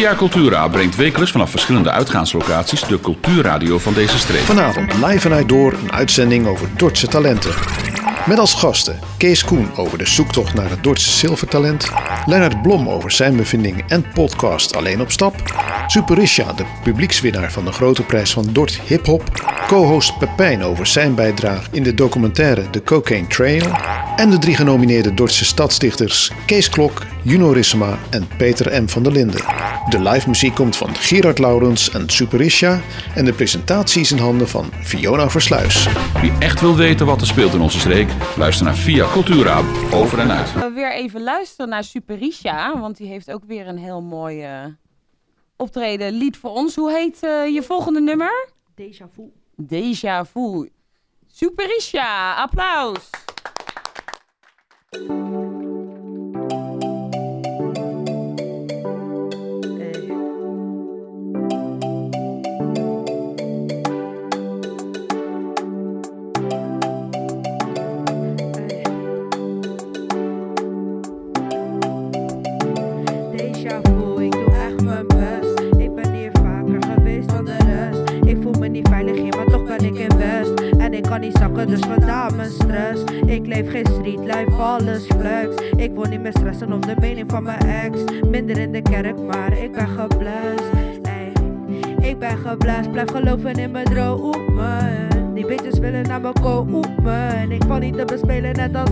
Via Cultura brengt wekelijks vanaf verschillende uitgaanslocaties de cultuurradio van deze streek. Vanavond live vanuit Door een uitzending over Dordtse talenten. Met als gasten Kees Koen over de zoektocht naar het Dordtse zilvertalent. Lennart Blom over zijn bevindingen en podcast Alleen op Stap. Superisha, de publiekswinnaar van de grote prijs van Dort Hip Hop. Co-host Pepijn over zijn bijdrage in de documentaire The Cocaine Trail. En de drie genomineerde Dordtse stadsdichters Kees Klok, Juno Rissema en Peter M. van der Linden. De live muziek komt van Gerard Laurens en Superisha. En de presentatie is in handen van Fiona Versluis. Wie echt wil weten wat er speelt in onze streek, luister naar Via Cultura over en uit. We weer even luisteren naar Superisha, want die heeft ook weer een heel mooi eh, optreden lied voor ons. Hoe heet eh, je volgende nummer? Déjà vu. Deja Vu. Superisha, applaus. Déjà vu, ik doe echt mijn best. Ik ben hier vaker geweest dan de rest. Ik voel me niet veilig hier, maar toch ben ik in West. En ik kan niet zakken, dus vandaar mijn stress. Ik leef geen street life, alles flex. Ik wil niet meer stressen om de mening van mijn ex. Minder in de kerk, maar ik ben geblest. Ik ben geblest, blijf geloven in mijn dromen. Die bitches willen naar me komen. Ik val niet te bespelen, net als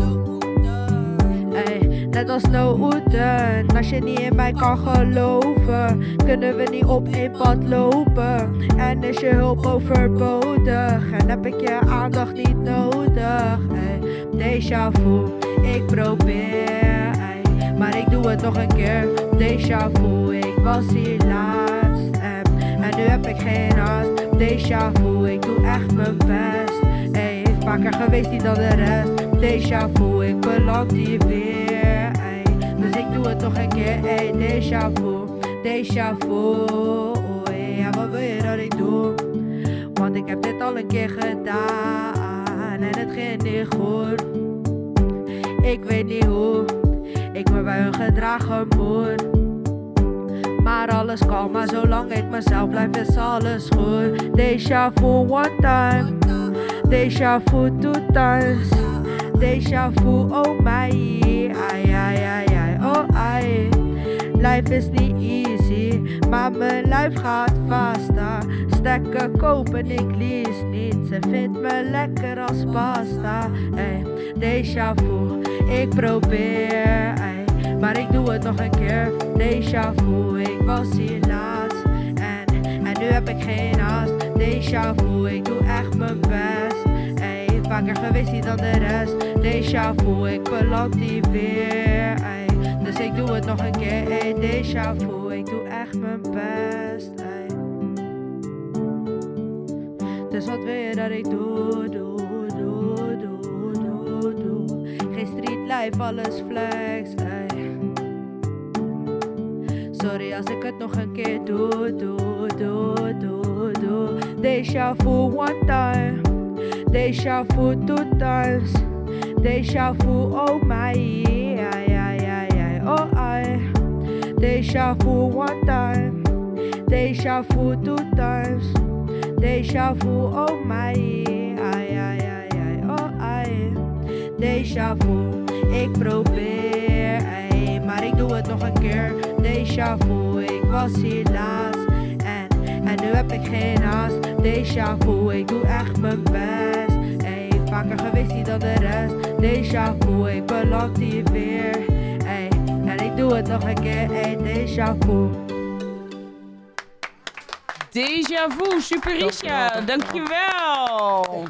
Ey, net als Snowden. Als je niet in mij kan geloven, kunnen we niet op één pad lopen. En is je hulp overbodig, en heb ik je aandacht niet nodig. Ey, déjà vu, ik probeer, ey, maar ik doe het nog een keer. Déjà vu, ik was hier laatst, en, en nu heb ik geen haast. Déjà vu, ik doe echt mijn best. Ey, vaker geweest niet dan de rest. Déjà vu, ik beland hier weer. Nog een keer. Ey, déjà vu, déjà vu. Oh, ja, wat wil je dat ik doe? Want ik heb dit al een keer gedaan en het ging niet goed. Ik weet niet hoe ik me bij hun gedragen moet. Maar alles kan, maar zolang ik mezelf blijf is alles goed. Déjà vu one time. Déjà vu two times. Déjà vu, oh my. Ai, ai, ai, ai, Life is niet easy, maar mijn life gaat vaster. Stekken kopen, ik lease niet. Ze vindt me lekker als pasta. Hey, déjà vu, ik probeer. Maar ik doe het nog een keer. Déjà vu, ik was hier laatst. En, en nu heb ik geen haast. Déjà vu, ik doe echt mijn best. Vaker geweest dan de rest. Déjà vu, ik beland hier weer. Dus ik doe het nog een keer. Ey, déjà vu, ik doe echt mijn best. Ey. Dus wat wil je dat ik doe, doe, doe, doe, doe, doe. Geen street life, alles flex, ey. Sorry als ik het nog een keer doe, doe, doe, doe, doe. Déjà vu one time, déjà vu two times. Déjà vu, oh my, Déjà vu one time, déjà vu two times. Déjà vu, oh my, ai, ai, ai, ai, oh ai. Déjà vu, ik probeer, ey, maar ik doe het nog een keer. Déjà vu, ik was hier laatst en, en nu heb ik geen haast. Déjà vu, ik doe echt mijn best, ey, vaker geweest dan de rest. Vu, ik beland hier weer, doe het nog een keer, ey, déjà vu. Deja Vu, Superisha, dankjewel.